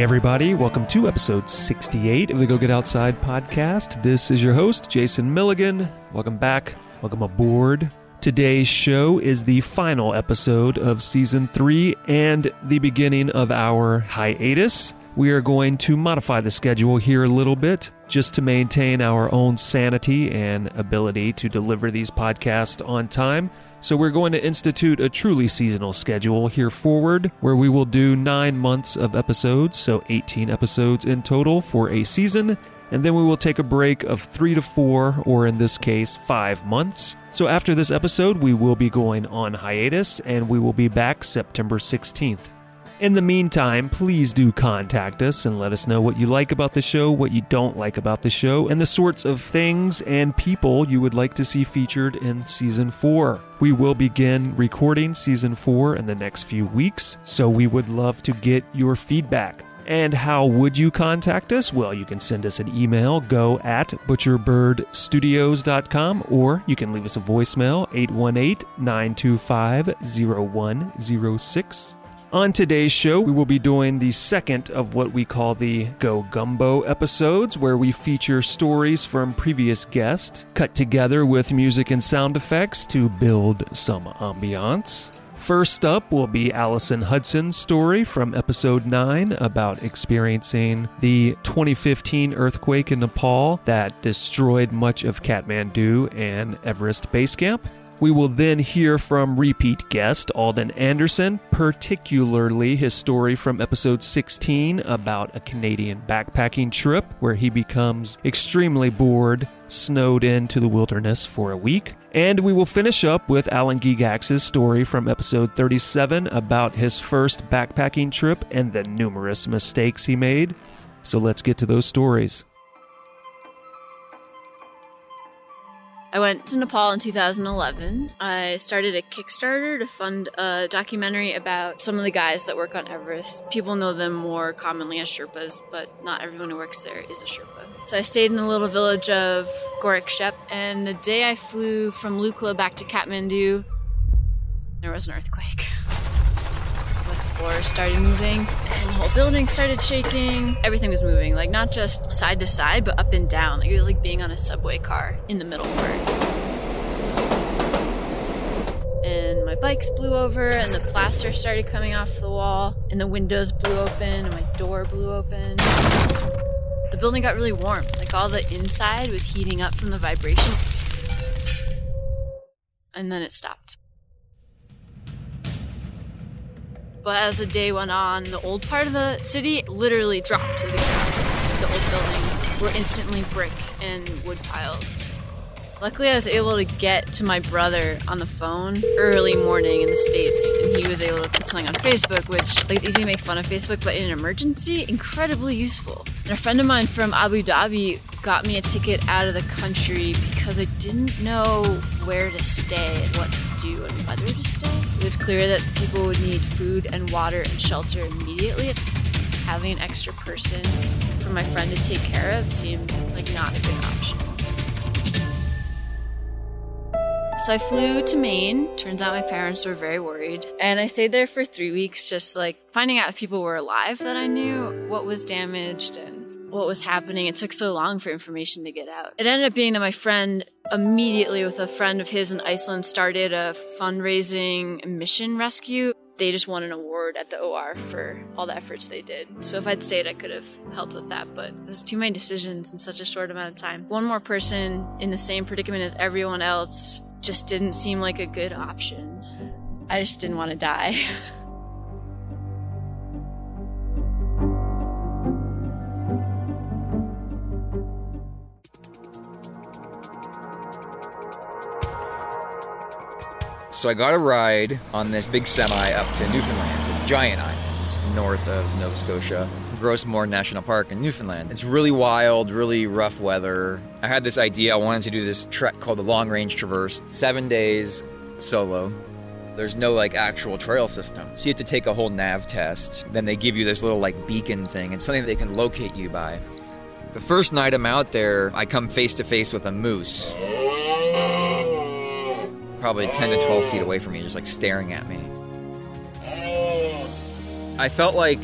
Everybody, welcome to episode 68 of the Go Get Outside podcast. This is your host, Jason Milligan. Welcome back, welcome aboard. Today's show is the final episode of season three and the beginning of our hiatus. We are going to modify the schedule here a little bit just to maintain our own sanity and ability to deliver these podcasts on time. So, we're going to institute a truly seasonal schedule here forward where we will do nine months of episodes, so 18 episodes in total for a season. And then we will take a break of three to four, or in this case, five months. So, after this episode, we will be going on hiatus and we will be back September 16th. In the meantime, please do contact us and let us know what you like about the show, what you don't like about the show, and the sorts of things and people you would like to see featured in season four. We will begin recording season four in the next few weeks, so we would love to get your feedback. And how would you contact us? Well, you can send us an email, go at butcherbirdstudios.com, or you can leave us a voicemail, 818 925 0106. On today's show, we will be doing the second of what we call the Go Gumbo episodes, where we feature stories from previous guests, cut together with music and sound effects to build some ambiance. First up will be Allison Hudson's story from episode 9 about experiencing the 2015 earthquake in Nepal that destroyed much of Kathmandu and Everest Base Camp. We will then hear from repeat guest Alden Anderson, particularly his story from episode 16 about a Canadian backpacking trip where he becomes extremely bored, snowed into the wilderness for a week. And we will finish up with Alan Gigax's story from episode 37 about his first backpacking trip and the numerous mistakes he made. So let's get to those stories. I went to Nepal in 2011. I started a Kickstarter to fund a documentary about some of the guys that work on Everest. People know them more commonly as Sherpas, but not everyone who works there is a Sherpa. So I stayed in the little village of Gorak Shep, and the day I flew from Lukla back to Kathmandu, there was an earthquake. started moving, and the whole building started shaking. Everything was moving, like not just side to side, but up and down. Like it was like being on a subway car in the middle part. And my bikes blew over, and the plaster started coming off the wall, and the windows blew open, and my door blew open. The building got really warm, like all the inside was heating up from the vibration. And then it stopped. But as the day went on, the old part of the city literally dropped to the ground. The old buildings were instantly brick and wood piles. Luckily, I was able to get to my brother on the phone early morning in the States, and he was able to put something on Facebook, which, like, it's easy to make fun of Facebook, but in an emergency, incredibly useful. And a friend of mine from Abu Dhabi got me a ticket out of the country because I didn't know where to stay and what to do and whether to stay. It was clear that people would need food and water and shelter immediately. Having an extra person for my friend to take care of seemed like not a good option. So I flew to Maine. Turns out my parents were very worried. And I stayed there for three weeks, just like finding out if people were alive that I knew, what was damaged, and what was happening. It took so long for information to get out. It ended up being that my friend immediately with a friend of his in Iceland started a fundraising mission rescue. They just won an award at the OR for all the efforts they did. So if I'd stayed, I could have helped with that. But there's too many decisions in such a short amount of time. One more person in the same predicament as everyone else just didn't seem like a good option. I just didn't want to die. So I got a ride on this big semi up to Newfoundland. It's a giant island north of Nova Scotia. Gros Morne National Park in Newfoundland. It's really wild, really rough weather. I had this idea, I wanted to do this trek called the Long Range Traverse. Seven days solo. There's no like actual trail system. So you have to take a whole nav test. Then they give you this little like beacon thing. It's something that they can locate you by. The first night I'm out there, I come face to face with a moose. Probably 10 to 12 feet away from me, just like staring at me. I felt like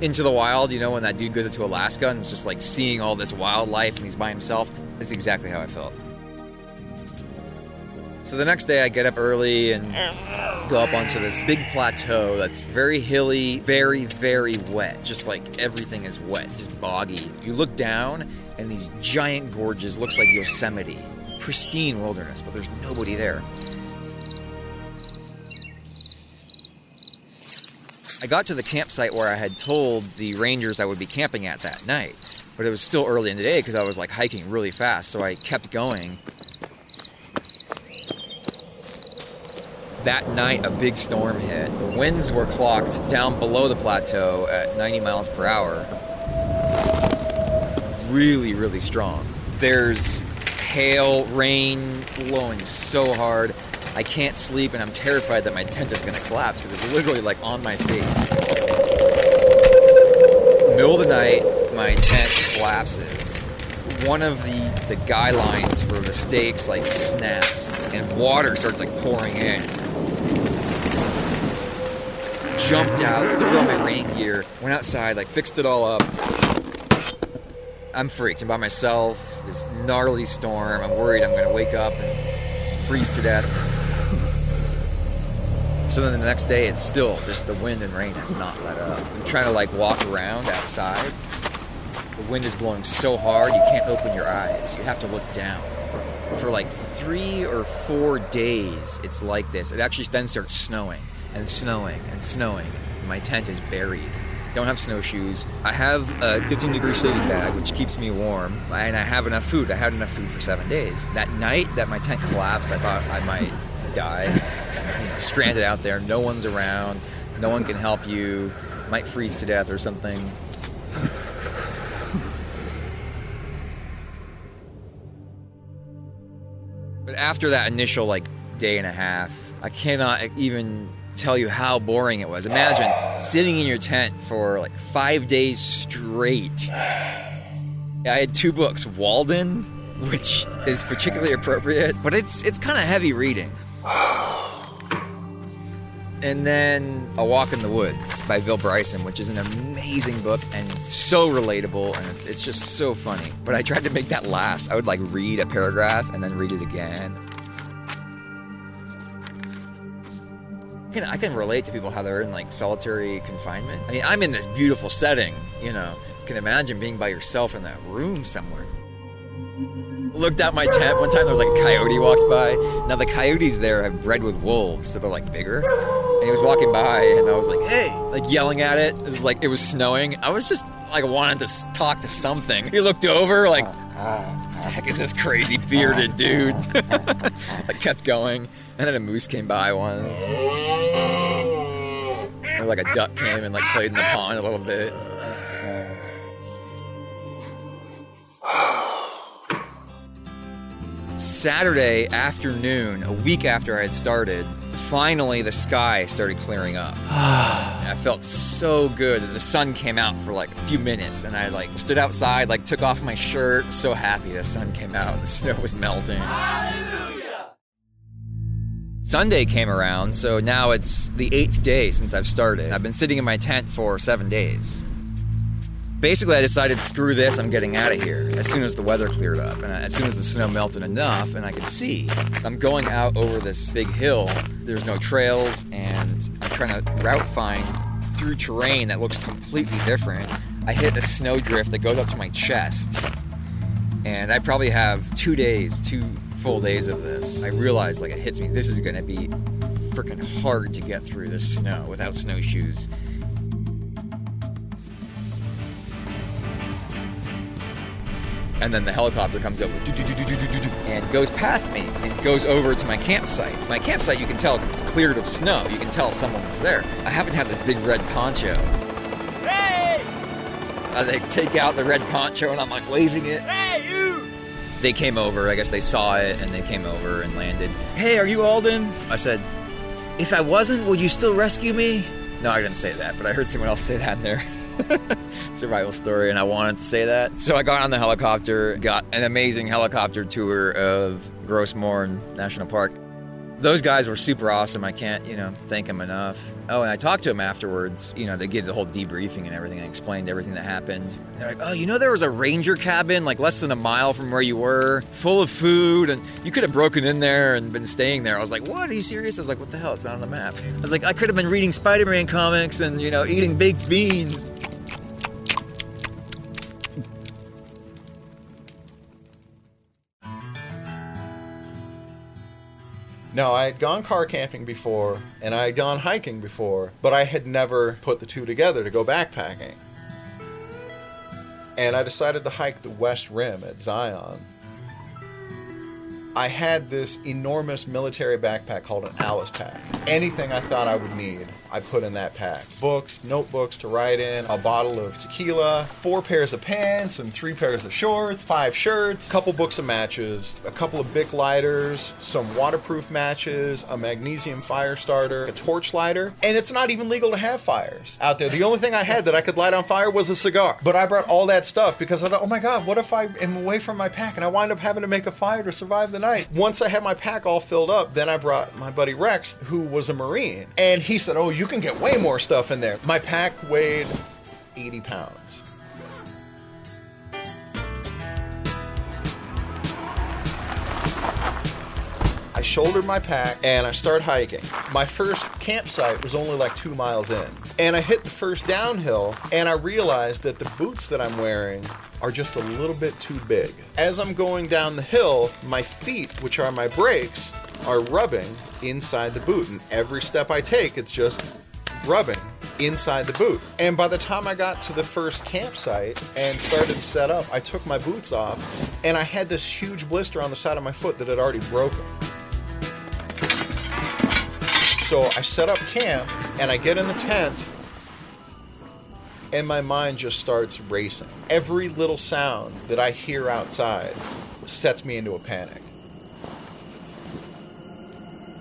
Into the Wild, you know, when that dude goes into Alaska and is just like seeing all this wildlife and he's by himself. That's exactly how I felt. So the next day, I get up early and go up onto this big plateau that's very hilly, very, very wet. Just like everything is wet, just boggy. You look down, and these giant gorges looks like Yosemite, pristine wilderness, but there's nobody there. I got to the campsite where I had told the rangers I would be camping at that night, but it was still early in the day because I was like hiking really fast, so I kept going. That night, a big storm hit. The winds were clocked down below the plateau at 90 miles per hour. Really, really strong. There's hail, rain blowing so hard. I can't sleep, and I'm terrified that my tent is going to collapse because it's literally like on my face. Middle of the night, my tent collapses. One of the, the guy lines for the stakes like snaps, and water starts like pouring in jumped out, threw on my rain gear, went outside, like fixed it all up. I'm freaked. I'm by myself. This gnarly storm. I'm worried I'm gonna wake up and freeze to death. So then the next day, it's still just the wind and rain has not let up. I'm trying to like walk around outside. The wind is blowing so hard you can't open your eyes. You have to look down. For like three or four days, it's like this. It actually then starts snowing and snowing and snowing. My tent is buried. Don't have snowshoes. I have a 15 degree sleeping bag, which keeps me warm, and I have enough food. I had enough food for seven days. That night that my tent collapsed, I thought I might die. Stranded out there, no one's around, no one can help you, might freeze to death or something. But after that initial like day and a half, I cannot even tell you how boring it was. Imagine sitting in your tent for like five days straight. I had two books, Walden, which is particularly appropriate, but it's it's kind of heavy reading. And then A Walk in the Woods by Bill Bryson, which is an amazing book and so relatable, and it's, it's just so funny. But I tried to make that last. I would like read a paragraph and then read it again. I can, I can relate to people how they're in like solitary confinement. I mean, I'm in this beautiful setting, you know. Can imagine being by yourself in that room somewhere. Looked out my tent one time. There was like a coyote walked by. Now the coyotes there have bred with wolves, so they're like bigger. And he was walking by, and I was like, "Hey!" Like yelling at it. It was like it was snowing. I was just like wanted to talk to something. He looked over, like, what "The heck is this crazy bearded dude?" I kept going, and then a moose came by once. Or like a duck came and like played in the pond a little bit. Saturday afternoon, a week after I had started, finally the sky started clearing up. Ah. and I felt so good that the sun came out for like a few minutes and I like stood outside, like took off my shirt, so happy the sun came out and the snow was melting. Sunday came around, so now it's the eighth day since I've started. I've been sitting in my tent for seven days. Basically, I decided, screw this, I'm getting out of here as soon as the weather cleared up and as soon as the snow melted enough and I could see. I'm going out over this big hill, there's no trails, and I'm trying to route find through terrain that looks completely different. I hit a snowdrift that goes up to my chest, and I probably have two days, two full days of this. I realized, like, it hits me, this is gonna be freaking hard to get through this snow without snowshoes. And then the helicopter comes over and goes past me and goes over to my campsite. My campsite, you can tell because it's cleared of snow. You can tell someone was there. I happen to have this big red poncho. Hey! Uh, they take out the red poncho and I'm like waving it. Hey, you! They came over. I guess they saw it and they came over and landed. Hey, are you Alden? I said, if I wasn't, would you still rescue me? No, I didn't say that, but I heard someone else say that in there. survival story and I wanted to say that. So I got on the helicopter, got an amazing helicopter tour of Gross National Park. those guys were super awesome. I can't, you know, thank them enough. Oh, and I talked to them afterwards. You know, they gave the whole debriefing and everything and explained everything that happened. And they're like, oh, you know, there was a ranger cabin like less than a mile from where you were, full of food, and you could have broken in there and been staying there. I was like, what? Are you serious? I was like, what the hell? It's not on the map. I was like, I could have been reading Spider Man comics and, you know, eating baked beans. No, I had gone car camping before and I had gone hiking before, but I had never put the two together to go backpacking. And I decided to hike the West Rim at Zion. I had this enormous military backpack called an Alice pack. Anything I thought I would need, I put in that pack. Books, notebooks to write in, a bottle of tequila, four pairs of pants and three pairs of shorts, five shirts, a couple books of matches, a couple of Bic lighters, some waterproof matches, a magnesium fire starter, a torch lighter, and it's not even legal to have fires out there. The only thing I had that I could light on fire was a cigar. But I brought all that stuff because I thought, oh my god, what if I am away from my pack and I wind up having to make a fire to survive the night? Once I had my pack all filled up, then I brought my buddy Rex, who was a Marine, and he said, oh, you can get way more stuff in there. My pack weighed 80 pounds. I shouldered my pack and I start hiking. My first campsite was only like two miles in. And I hit the first downhill and I realized that the boots that I'm wearing are just a little bit too big. As I'm going down the hill, my feet, which are my brakes, are rubbing inside the boot. And every step I take, it's just rubbing inside the boot. And by the time I got to the first campsite and started to set up, I took my boots off and I had this huge blister on the side of my foot that had already broken. So I set up camp and I get in the tent and my mind just starts racing. Every little sound that I hear outside sets me into a panic.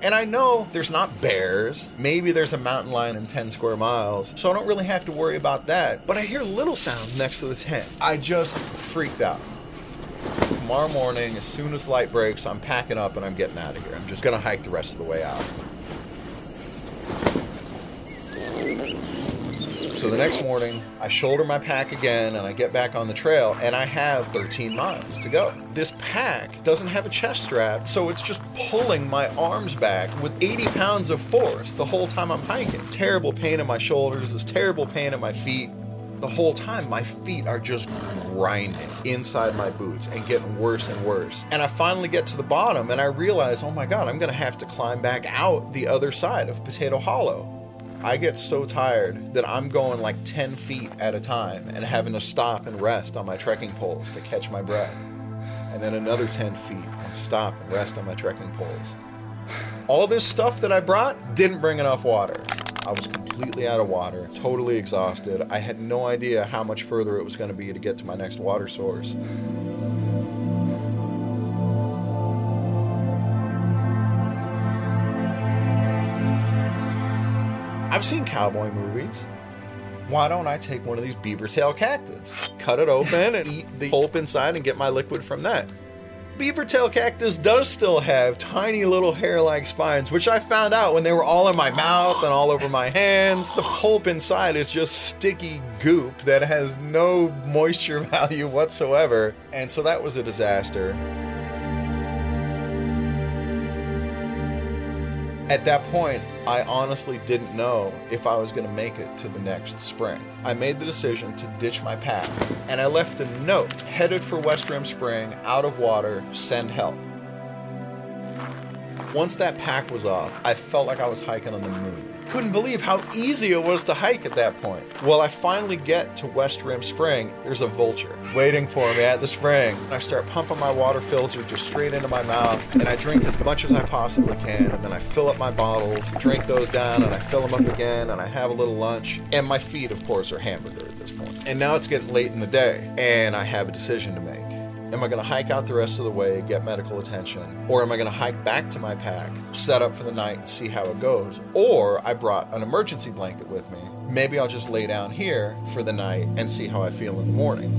And I know there's not bears. Maybe there's a mountain lion in 10 square miles. So I don't really have to worry about that. But I hear little sounds next to the tent. I just freaked out. Tomorrow morning, as soon as light breaks, I'm packing up and I'm getting out of here. I'm just going to hike the rest of the way out. So the next morning, I shoulder my pack again and I get back on the trail and I have 13 miles to go. This pack doesn't have a chest strap, so it's just pulling my arms back with 80 pounds of force the whole time I'm hiking. Terrible pain in my shoulders, this terrible pain in my feet. The whole time, my feet are just grinding inside my boots and getting worse and worse. And I finally get to the bottom and I realize, oh my God, I'm gonna have to climb back out the other side of Potato Hollow. I get so tired that I'm going like 10 feet at a time and having to stop and rest on my trekking poles to catch my breath. And then another 10 feet and stop and rest on my trekking poles. All this stuff that I brought didn't bring enough water. I was completely out of water, totally exhausted. I had no idea how much further it was going to be to get to my next water source. I've seen cowboy movies. Why don't I take one of these beaver tail cactus, cut it open, and eat the pulp inside and get my liquid from that? Beaver tail cactus does still have tiny little hair like spines, which I found out when they were all in my mouth and all over my hands. The pulp inside is just sticky goop that has no moisture value whatsoever. And so that was a disaster. At that point, I honestly didn't know if I was going to make it to the next spring. I made the decision to ditch my pack, and I left a note headed for West Rim Spring, out of water, send help. Once that pack was off, I felt like I was hiking on the moon. Couldn't believe how easy it was to hike at that point. Well, I finally get to West Rim Spring. There's a vulture waiting for me at the spring. I start pumping my water filter just straight into my mouth, and I drink as much as I possibly can. And then I fill up my bottles, drink those down, and I fill them up again, and I have a little lunch. And my feet, of course, are hamburger at this point. And now it's getting late in the day, and I have a decision to make. Am I going to hike out the rest of the way, get medical attention? Or am I going to hike back to my pack, set up for the night, and see how it goes? Or I brought an emergency blanket with me. Maybe I'll just lay down here for the night and see how I feel in the morning.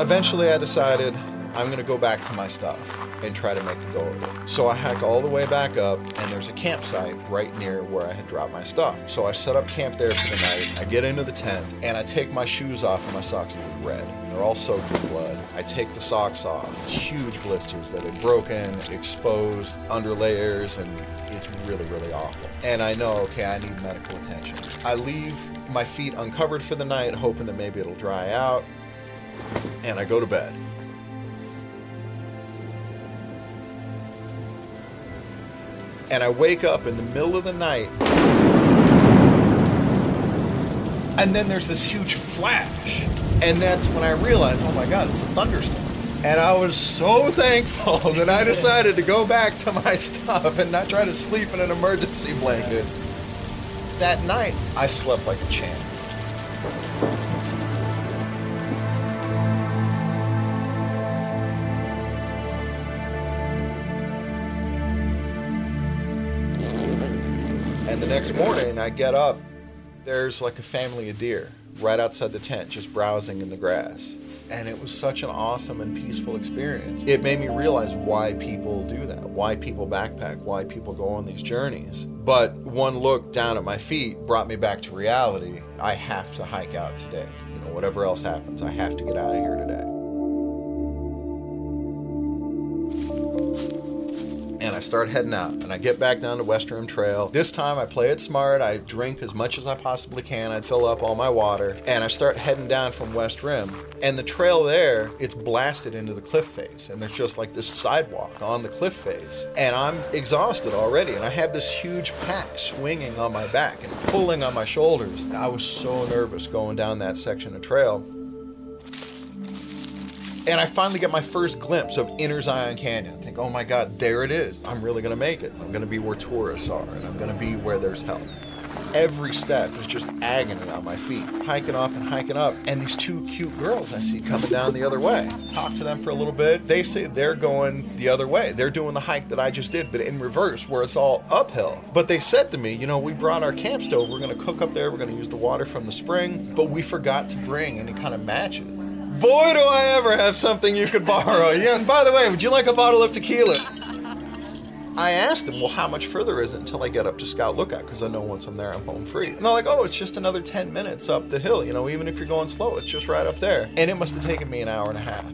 Eventually, I decided I'm gonna go back to my stuff and try to make a go of it. So I hike all the way back up, and there's a campsite right near where I had dropped my stuff. So I set up camp there for the night. I get into the tent, and I take my shoes off, and my socks are red. They're all soaked in blood. I take the socks off, huge blisters that are broken, exposed, under layers, and it's really, really awful. And I know, okay, I need medical attention. I leave my feet uncovered for the night, hoping that maybe it'll dry out, and I go to bed. And I wake up in the middle of the night. And then there's this huge flash. And that's when I realized, oh my God, it's a thunderstorm. And I was so thankful that I decided to go back to my stuff and not try to sleep in an emergency blanket. That night, I slept like a champ. Next morning, I get up. There's like a family of deer right outside the tent, just browsing in the grass. And it was such an awesome and peaceful experience. It made me realize why people do that, why people backpack, why people go on these journeys. But one look down at my feet brought me back to reality. I have to hike out today. You know, whatever else happens, I have to get out of here today. Start heading out. And I get back down to West Rim Trail. This time I play it smart. I drink as much as I possibly can. I fill up all my water. And I start heading down from West Rim. And the trail there, it's blasted into the cliff face. And there's just like this sidewalk on the cliff face. And I'm exhausted already. And I have this huge pack swinging on my back and pulling on my shoulders. I was so nervous going down that section of trail. And I finally get my first glimpse of Inner Zion Canyon. I think, oh my God, there it is. I'm really going to make it. I'm going to be where tourists are, and I'm going to be where there's help. Every step is just agony on my feet, hiking up and hiking up. And these two cute girls I see coming down the other way. Talk to them for a little bit. They say they're going the other way. They're doing the hike that I just did, but in reverse, where it's all uphill. But they said to me, you know, we brought our camp stove. We're going to cook up there. We're going to use the water from the spring, but we forgot to bring any kind of matches boy, do I ever have something you could borrow. Yes, by the way, would you like a bottle of tequila? I asked him, well, how much further is it until I get up to Scout Lookout? Because I know once I'm there, I'm home free. And they're like, oh, it's just another 10 minutes up the hill. You know, even if you're going slow, it's just right up there. And it must have taken me an hour and a half.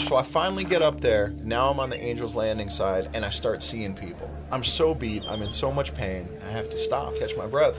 So I finally get up there. Now I'm on the Angel's Landing side, and I start seeing people. I'm so beat. I'm in so much pain. I have to stop, catch my breath.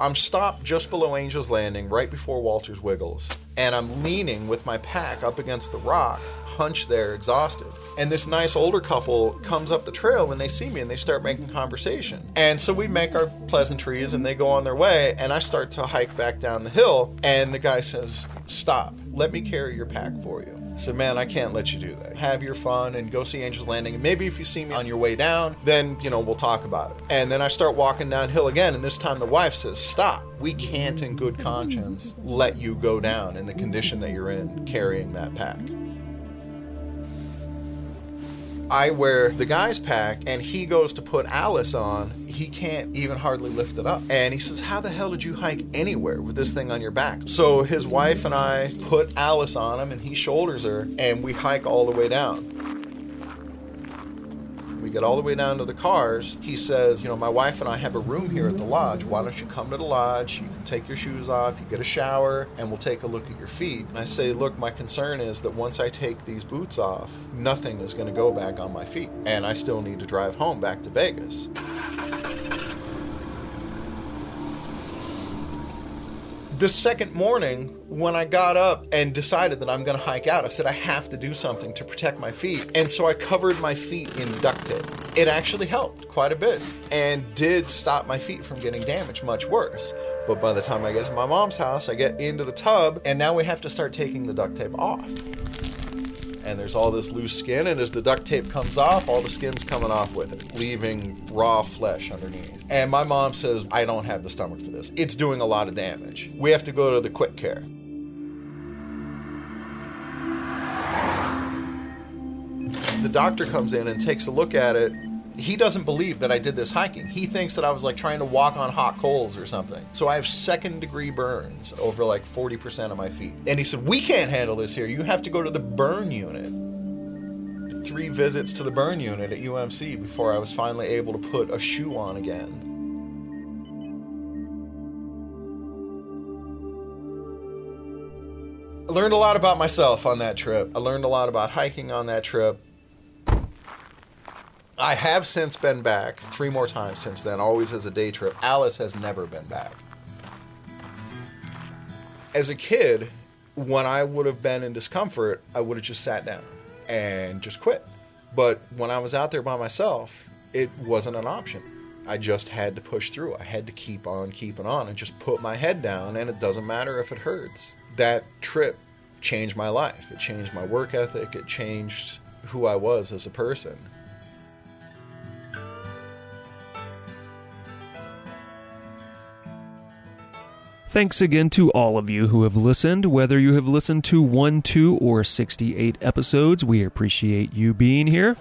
I'm stopped just below Angel's Landing, right before Walter's Wiggles, and I'm leaning with my pack up against the rock, hunched there, exhausted. And this nice older couple comes up the trail and they see me and they start making conversation. And so we make our pleasantries and they go on their way, and I start to hike back down the hill, and the guy says, Stop, let me carry your pack for you. I said, man, I can't let you do that. Have your fun and go see Angel's Landing. And maybe if you see me on your way down, then, you know, we'll talk about it. And then I start walking downhill again. And this time the wife says, stop. We can't, in good conscience, let you go down in the condition that you're in carrying that pack. I wear the guy's pack and he goes to put Alice on. He can't even hardly lift it up. And he says, How the hell did you hike anywhere with this thing on your back? So his wife and I put Alice on him and he shoulders her and we hike all the way down. Get all the way down to the cars. He says, You know, my wife and I have a room here at the lodge. Why don't you come to the lodge? You can take your shoes off, you get a shower, and we'll take a look at your feet. And I say, Look, my concern is that once I take these boots off, nothing is going to go back on my feet. And I still need to drive home back to Vegas. The second morning, when I got up and decided that I'm going to hike out, I said, I have to do something to protect my feet. And so I covered my feet in duct tape. It actually helped quite a bit and did stop my feet from getting damaged much worse. But by the time I get to my mom's house, I get into the tub, and now we have to start taking the duct tape off and there's all this loose skin and as the duct tape comes off all the skin's coming off with it leaving raw flesh underneath. And my mom says i don't have the stomach for this. It's doing a lot of damage. We have to go to the quick care. The doctor comes in and takes a look at it He doesn't believe that I did this hiking. He thinks that I was like trying to walk on hot coals or something. So I have second degree burns over like 40% of my feet. And he said, We can't handle this here. You have to go to the burn unit. Three visits to the burn unit at UMC before I was finally able to put a shoe on again. I learned a lot about myself on that trip. I learned a lot about hiking on that trip. I have since been back three more times since then, always as a day trip. Alice has never been back. As a kid, when I would have been in discomfort, I would have just sat down and just quit. But when I was out there by myself, it wasn't an option. I just had to push through. I had to keep on keeping on and just put my head down, and it doesn't matter if it hurts. That trip changed my life. It changed my work ethic. It changed who I was as a person. Thanks again to all of you who have listened. Whether you have listened to 1, 2, or 68 episodes, we appreciate you being here.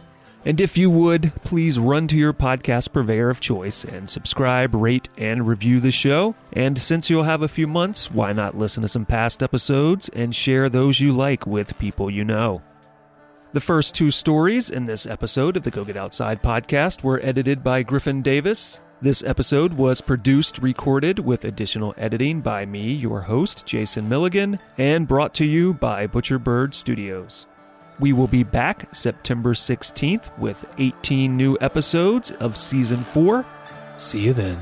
And if you would, please run to your podcast purveyor of choice and subscribe, rate, and review the show. And since you'll have a few months, why not listen to some past episodes and share those you like with people you know? The first two stories in this episode of the Go Get Outside podcast were edited by Griffin Davis. This episode was produced, recorded with additional editing by me, your host, Jason Milligan, and brought to you by Butcherbird Studios. We will be back September 16th with 18 new episodes of season 4. See you then.